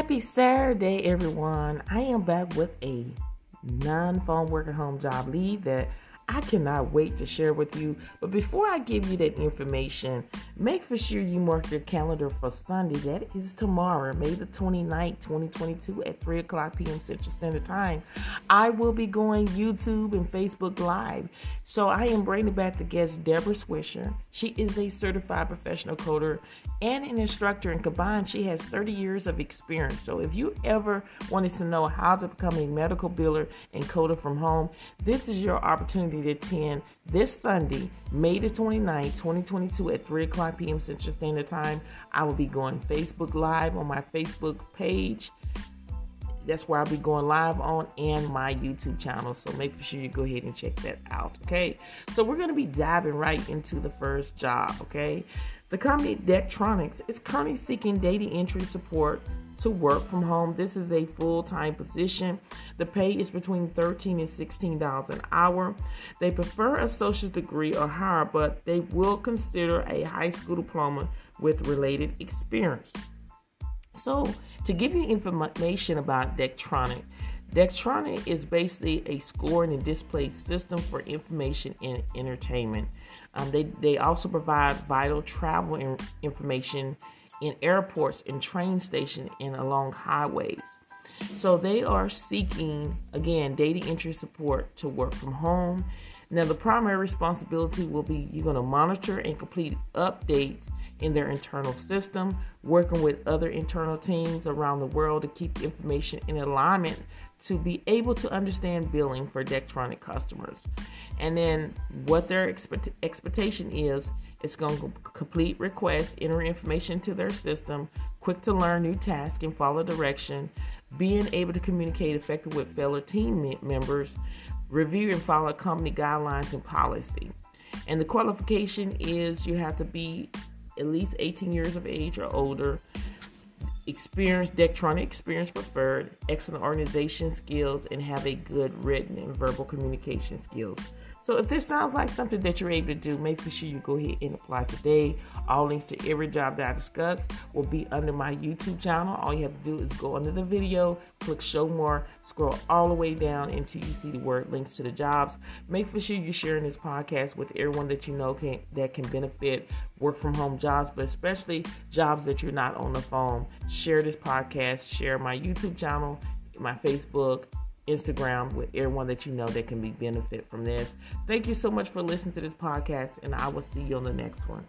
Happy Saturday, everyone. I am back with a non phone work at home job lead that I cannot wait to share with you. But before I give you that information, make for sure you mark your calendar for Sunday. That is tomorrow, May the 29th, 2022 at 3 o'clock p.m. Central Standard Time. I will be going YouTube and Facebook Live. So I am bringing back the guest Deborah Swisher. She is a certified professional coder and an instructor, and combined, she has 30 years of experience. So if you ever wanted to know how to become a medical biller and coder from home, this is your opportunity to attend this Sunday, May the 29th, 2022 at 3 o'clock p.m. Central Standard Time. I will be going Facebook Live on my Facebook page. That's where I'll be going live on and my YouTube channel. So make sure you go ahead and check that out. Okay. So we're going to be diving right into the first job. Okay. The company Daktronics is currently seeking data entry support to work from home. This is a full-time position. The pay is between 13 and 16 dollars an hour. They prefer a associate's degree or higher, but they will consider a high school diploma with related experience. So, to give you information about Daktronic, Daktronic is basically a scoring and display system for information and entertainment. Um, they, they also provide vital travel in, information in airports and train stations and along highways. So they are seeking, again, data entry support to work from home. Now, the primary responsibility will be you're going to monitor and complete updates in their internal system, working with other internal teams around the world to keep the information in alignment to be able to understand billing for Daktronic customers. And then what their expect- expectation is, it's going to complete requests, enter information to their system, quick to learn new tasks and follow direction, being able to communicate effectively with fellow team members, review and follow company guidelines and policy. And the qualification is you have to be at least 18 years of age or older, experience, Daktronic experience preferred, excellent organization skills, and have a good written and verbal communication skills. So if this sounds like something that you're able to do, make sure you go ahead and apply today. All links to every job that I discuss will be under my YouTube channel. All you have to do is go under the video, click show more, scroll all the way down until you see the word links to the jobs. Make sure you're sharing this podcast with everyone that you know can that can benefit work from home jobs, but especially jobs that you're not on the phone. Share this podcast, share my YouTube channel, my Facebook, Instagram with everyone that you know that can be benefit from this. Thank you so much for listening to this podcast, and I will see you on the next one.